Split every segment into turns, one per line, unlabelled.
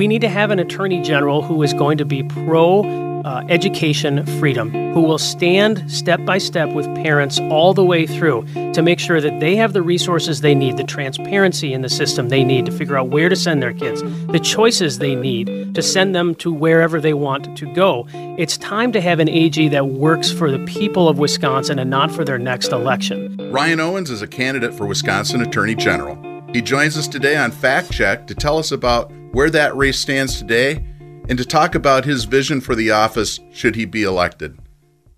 we need to have an attorney general who is going to be pro uh, education freedom, who will stand step by step with parents all the way through to make sure that they have the resources they need, the transparency in the system they need to figure out where to send their kids, the choices they need to send them to wherever they want to go. It's time to have an AG that works for the people of Wisconsin and not for their next election.
Ryan Owens is a candidate for Wisconsin Attorney General. He joins us today on Fact Check to tell us about where that race stands today and to talk about his vision for the office should he be elected.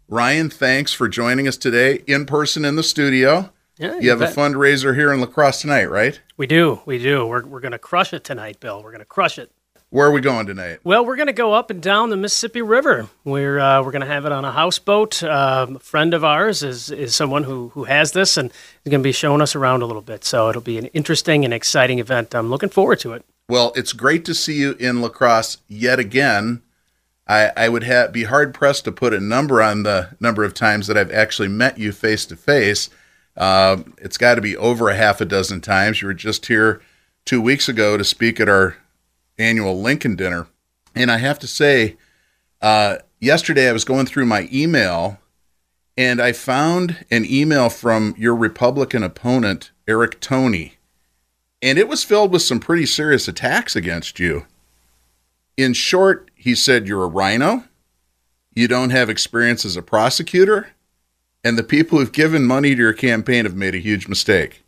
Ryan, thanks for joining us today in person in the studio.
Yeah,
you have
bet.
a fundraiser here in La Crosse tonight, right?
We do. We do. We're, we're going to crush it tonight, Bill. We're going to crush it.
Where are we going tonight?
Well, we're going to go up and down the Mississippi River. We're uh, we're going to have it on a houseboat. Uh, a friend of ours is is someone who who has this and is going to be showing us around a little bit. So it'll be an interesting and exciting event. I'm looking forward to it.
Well, it's great to see you in La Crosse yet again. I, I would ha- be hard pressed to put a number on the number of times that I've actually met you face to face. It's got to be over a half a dozen times. You were just here two weeks ago to speak at our annual Lincoln dinner. And I have to say, uh, yesterday I was going through my email and I found an email from your Republican opponent, Eric Toney and it was filled with some pretty serious attacks against you. In short, he said you're a rhino, you don't have experience as a prosecutor, and the people who've given money to your campaign have made a huge mistake.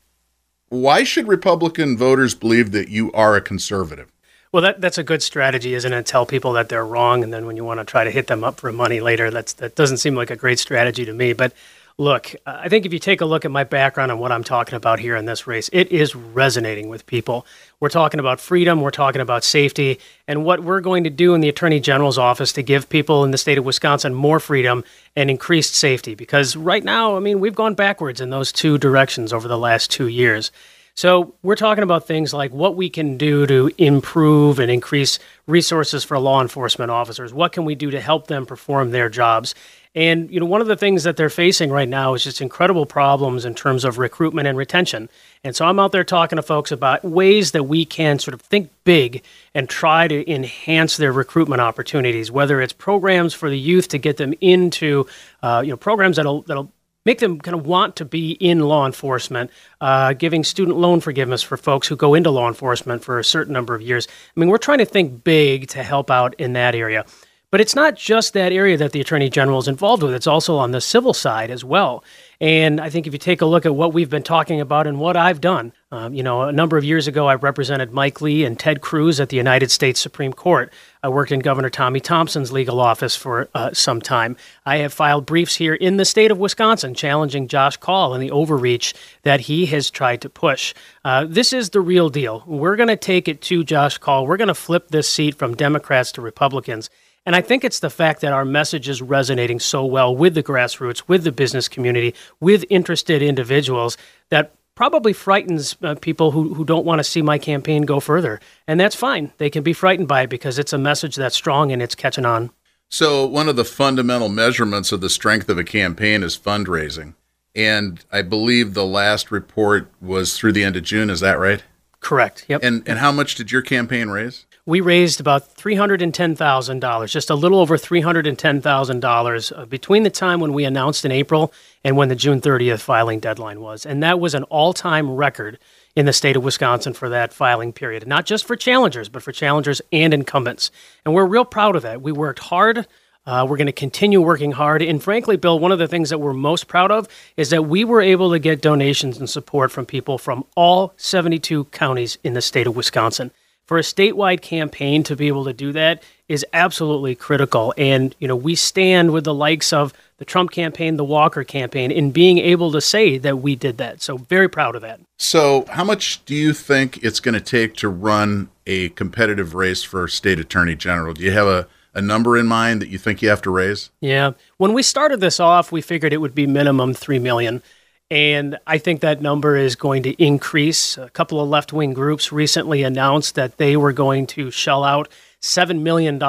Why should Republican voters believe that you are a conservative?
Well, that, that's a good strategy, isn't it? Tell people that they're wrong, and then when you want to try to hit them up for money later, that's that doesn't seem like a great strategy to me. But Look, I think if you take a look at my background and what I'm talking about here in this race, it is resonating with people. We're talking about freedom, we're talking about safety, and what we're going to do in the Attorney General's office to give people in the state of Wisconsin more freedom and increased safety. Because right now, I mean, we've gone backwards in those two directions over the last two years. So, we're talking about things like what we can do to improve and increase resources for law enforcement officers. What can we do to help them perform their jobs? And you know, one of the things that they're facing right now is just incredible problems in terms of recruitment and retention. And so I'm out there talking to folks about ways that we can sort of think big and try to enhance their recruitment opportunities, whether it's programs for the youth to get them into, uh, you know, programs that'll that'll make them kind of want to be in law enforcement, uh, giving student loan forgiveness for folks who go into law enforcement for a certain number of years. I mean, we're trying to think big to help out in that area. But it's not just that area that the Attorney General is involved with, it's also on the civil side as well. And I think if you take a look at what we've been talking about and what I've done, um, you know, a number of years ago, I represented Mike Lee and Ted Cruz at the United States Supreme Court. I worked in Governor Tommy Thompson's legal office for uh, some time. I have filed briefs here in the state of Wisconsin challenging Josh Kaul and the overreach that he has tried to push. Uh, this is the real deal. We're going to take it to Josh Kaul. We're going to flip this seat from Democrats to Republicans. And I think it's the fact that our message is resonating so well with the grassroots, with the business community, with interested individuals that probably frightens uh, people who, who don't want to see my campaign go further. And that's fine. They can be frightened by it because it's a message that's strong and it's catching on.
So, one of the fundamental measurements of the strength of a campaign is fundraising. And I believe the last report was through the end of June. Is that right?
Correct. Yep.
And, and how much did your campaign raise?
We raised about $310,000, just a little over $310,000 uh, between the time when we announced in April and when the June 30th filing deadline was. And that was an all time record in the state of Wisconsin for that filing period, not just for challengers, but for challengers and incumbents. And we're real proud of that. We worked hard. Uh, we're going to continue working hard. And frankly, Bill, one of the things that we're most proud of is that we were able to get donations and support from people from all 72 counties in the state of Wisconsin for a statewide campaign to be able to do that is absolutely critical. And, you know, we stand with the likes of the Trump campaign, the Walker campaign, in being able to say that we did that. So, very proud of that.
So, how much do you think it's going to take to run a competitive race for state attorney general? Do you have a, a number in mind that you think you have to raise?
Yeah. When we started this off, we figured it would be minimum 3 million. And I think that number is going to increase. A couple of left wing groups recently announced that they were going to shell out $7 million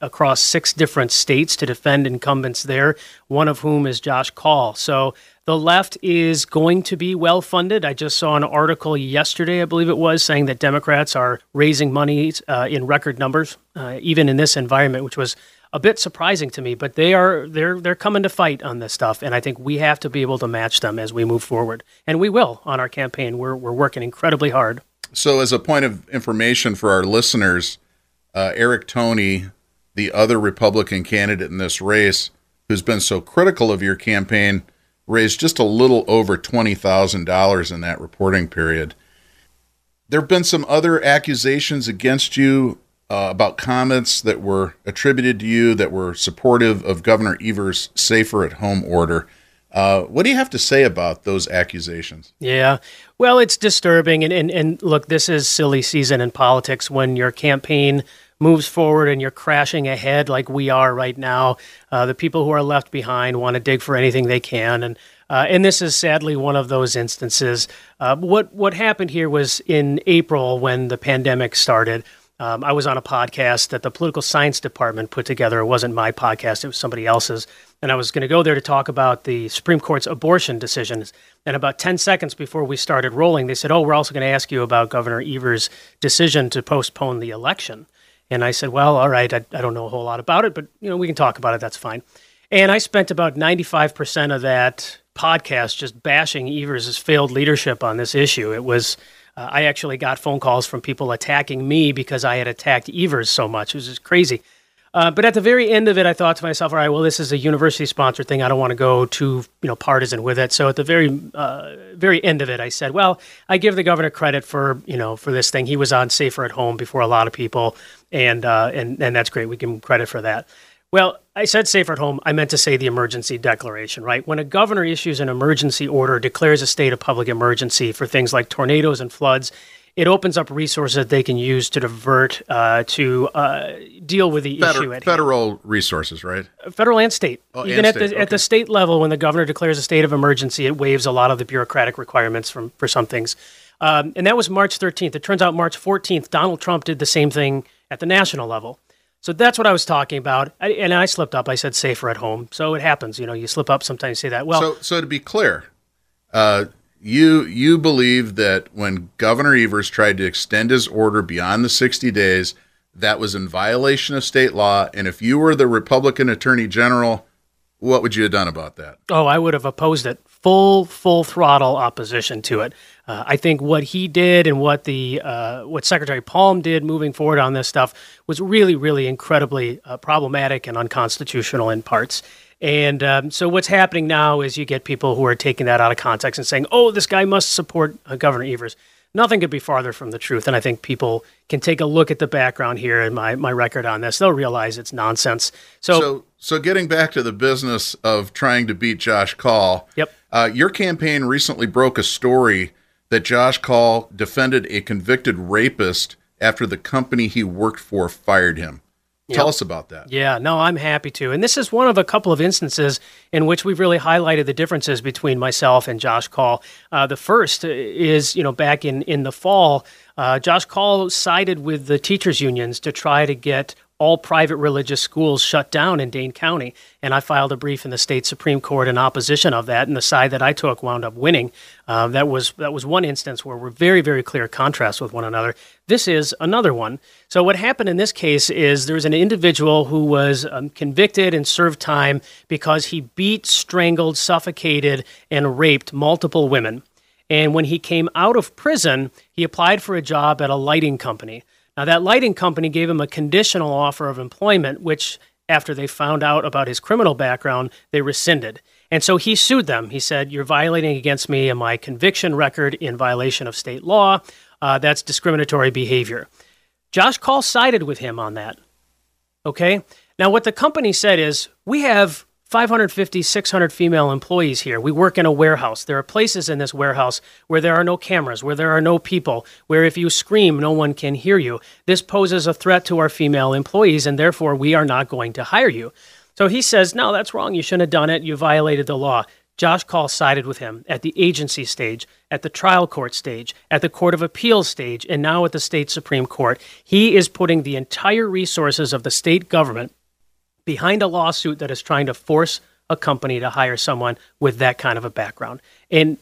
across six different states to defend incumbents there, one of whom is Josh Kaul. So The left is going to be well funded. I just saw an article yesterday, I believe it was, saying that Democrats are raising money uh, in record numbers, uh, even in this environment, which was a bit surprising to me. But they are they're they're coming to fight on this stuff, and I think we have to be able to match them as we move forward, and we will on our campaign. We're we're working incredibly hard.
So, as a point of information for our listeners, uh, Eric Toney, the other Republican candidate in this race, who's been so critical of your campaign raised just a little over $20,000 in that reporting period. There have been some other accusations against you uh, about comments that were attributed to you that were supportive of Governor Evers' safer at home order. Uh, what do you have to say about those accusations?
Yeah, well, it's disturbing. And, and, and look, this is silly season in politics when your campaign moves forward and you're crashing ahead like we are right now. Uh, the people who are left behind want to dig for anything they can, and uh, and this is sadly one of those instances. Uh, what what happened here was in April when the pandemic started. Um, I was on a podcast that the political science department put together. It wasn't my podcast; it was somebody else's. And I was going to go there to talk about the Supreme Court's abortion decisions. And about 10 seconds before we started rolling, they said, Oh, we're also going to ask you about Governor Evers' decision to postpone the election. And I said, well, all right, I, I don't know a whole lot about it, but you know, we can talk about it. That's fine. And I spent about 95% of that podcast just bashing Evers' failed leadership on this issue. It was, uh, I actually got phone calls from people attacking me because I had attacked Evers so much. It was just crazy. Uh, but at the very end of it, I thought to myself, all right, well, this is a university sponsored thing. I don't want to go too, you know, partisan with it. So at the very, uh, very end of it, I said, well, I give the governor credit for, you know, for this thing. He was on safer at home before a lot of people, and uh, and and that's great. We give him credit for that. Well, I said safer at home. I meant to say the emergency declaration, right? When a governor issues an emergency order, declares a state of public emergency for things like tornadoes and floods, it opens up resources that they can use to divert uh, to uh, deal with the
Feder-
issue at
federal hand. resources, right?
Federal and state.
Oh,
Even
and
at
state.
the
okay.
at the state level, when the governor declares a state of emergency, it waives a lot of the bureaucratic requirements from for some things. Um, and that was March 13th. It turns out March 14th, Donald Trump did the same thing at the national level. So that's what I was talking about. I, and I slipped up. I said safer at home. So it happens. You know, you slip up sometimes. You say that. Well,
so so to be clear, uh, you you believe that when Governor Evers tried to extend his order beyond the 60 days, that was in violation of state law, and if you were the Republican Attorney General, what would you have done about that?
Oh, I would have opposed it. Full, full throttle opposition to it. Uh, I think what he did and what the uh, what Secretary Palm did moving forward on this stuff was really, really incredibly uh, problematic and unconstitutional in parts. And um, so what's happening now is you get people who are taking that out of context and saying, "Oh, this guy must support uh, Governor Evers." Nothing could be farther from the truth. And I think people can take a look at the background here and my, my record on this. They'll realize it's nonsense. So,
So so getting back to the business of trying to beat Josh Kaul.
Yep.
Uh, your campaign recently broke a story that Josh Kaul defended a convicted rapist after the company he worked for fired him. Tell us about that.
Yeah, no, I'm happy to. And this is one of a couple of instances in which we've really highlighted the differences between myself and Josh Kaul. Uh, the first is, you know, back in, in the fall, uh, Josh Kaul sided with the teachers' unions to try to get all private religious schools shut down in Dane County. And I filed a brief in the state Supreme Court in opposition of that, and the side that I took wound up winning. Uh, that was that was one instance where we're very, very clear contrast with one another. This is another one. So what happened in this case is there was an individual who was um, convicted and served time because he beat, strangled, suffocated, and raped multiple women. And when he came out of prison, he applied for a job at a lighting company. Now, that lighting company gave him a conditional offer of employment, which, after they found out about his criminal background, they rescinded. And so he sued them. He said, You're violating against me and my conviction record in violation of state law. Uh, that's discriminatory behavior. Josh Kaul sided with him on that. Okay? Now, what the company said is, We have 550, 600 female employees here. We work in a warehouse. There are places in this warehouse where there are no cameras, where there are no people, where if you scream, no one can hear you. This poses a threat to our female employees, and therefore we are not going to hire you. So he says, No, that's wrong. You shouldn't have done it. You violated the law. Josh Kaul sided with him at the agency stage, at the trial court stage, at the Court of Appeals stage, and now at the state Supreme Court. He is putting the entire resources of the state government behind a lawsuit that is trying to force a company to hire someone with that kind of a background. And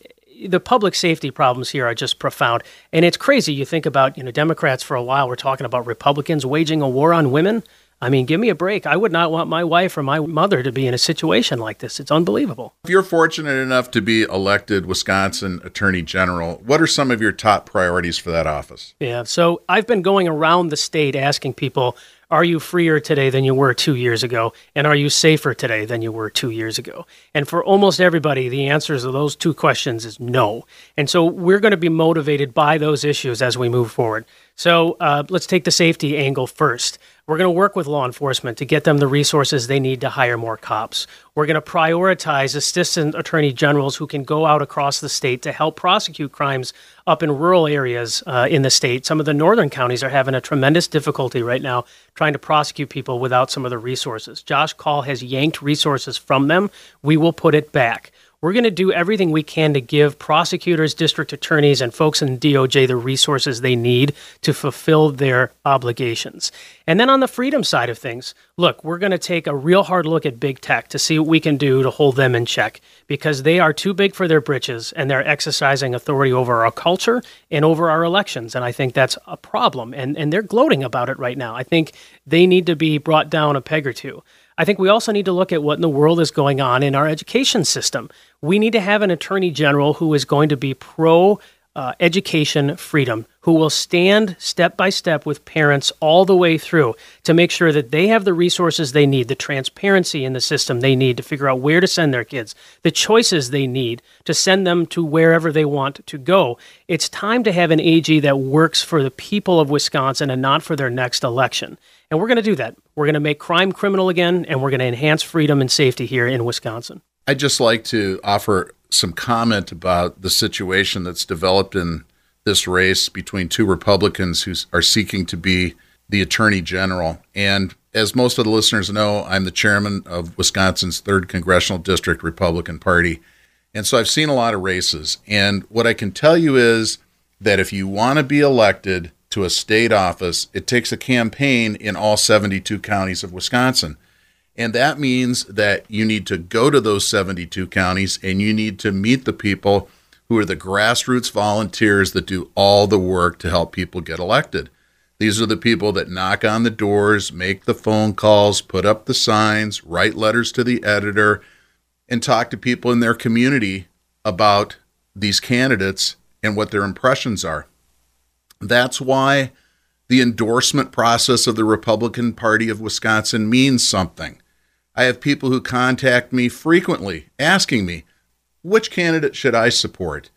the public safety problems here are just profound. And it's crazy. You think about, you know, Democrats for a while were talking about Republicans waging a war on women. I mean, give me a break. I would not want my wife or my mother to be in a situation like this. It's unbelievable.
If you're fortunate enough to be elected Wisconsin Attorney General, what are some of your top priorities for that office?
Yeah, so I've been going around the state asking people are you freer today than you were two years ago? And are you safer today than you were two years ago? And for almost everybody, the answers to those two questions is no. And so we're going to be motivated by those issues as we move forward. So uh, let's take the safety angle first. We're going to work with law enforcement to get them the resources they need to hire more cops. We're going to prioritize assistant attorney generals who can go out across the state to help prosecute crimes up in rural areas uh, in the state. Some of the northern counties are having a tremendous difficulty right now trying to prosecute people without some of the resources. Josh Kaul has yanked resources from them. We will put it back. We're going to do everything we can to give prosecutors, district attorneys, and folks in DOJ the resources they need to fulfill their obligations. And then on the freedom side of things, look, we're going to take a real hard look at big tech to see what we can do to hold them in check because they are too big for their britches and they're exercising authority over our culture and over our elections. And I think that's a problem. And, and they're gloating about it right now. I think they need to be brought down a peg or two. I think we also need to look at what in the world is going on in our education system. We need to have an attorney general who is going to be pro uh, education freedom, who will stand step by step with parents all the way through to make sure that they have the resources they need, the transparency in the system they need to figure out where to send their kids, the choices they need to send them to wherever they want to go. It's time to have an AG that works for the people of Wisconsin and not for their next election. And we're going to do that. We're going to make crime criminal again, and we're going to enhance freedom and safety here in Wisconsin.
I'd just like to offer some comment about the situation that's developed in this race between two Republicans who are seeking to be the Attorney General. And as most of the listeners know, I'm the chairman of Wisconsin's 3rd Congressional District Republican Party. And so I've seen a lot of races. And what I can tell you is that if you want to be elected, to a state office, it takes a campaign in all 72 counties of Wisconsin. And that means that you need to go to those 72 counties and you need to meet the people who are the grassroots volunteers that do all the work to help people get elected. These are the people that knock on the doors, make the phone calls, put up the signs, write letters to the editor, and talk to people in their community about these candidates and what their impressions are. That's why the endorsement process of the Republican Party of Wisconsin means something. I have people who contact me frequently asking me, which candidate should I support?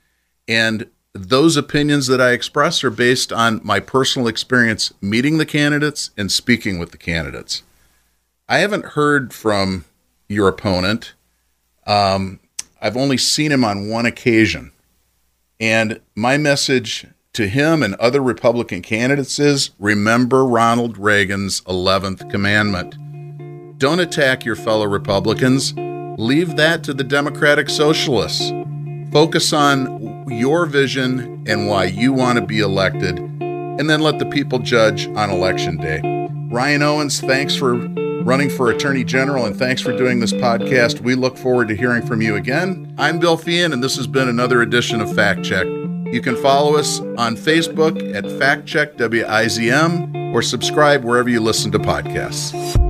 And those opinions that I express are based on my personal experience meeting the candidates and speaking with the candidates. I haven't heard from your opponent. Um, I've only seen him on one occasion. And my message to him and other Republican candidates is remember Ronald Reagan's 11th commandment. Don't attack your fellow Republicans. Leave that to the Democratic Socialists. Focus on your vision and why you want to be elected, and then let the people judge on election day. Ryan Owens, thanks for running for Attorney General, and thanks for doing this podcast. We look forward to hearing from you again. I'm Bill Feehan, and this has been another edition of Fact Check. You can follow us on Facebook at FactCheckWIZM or subscribe wherever you listen to podcasts.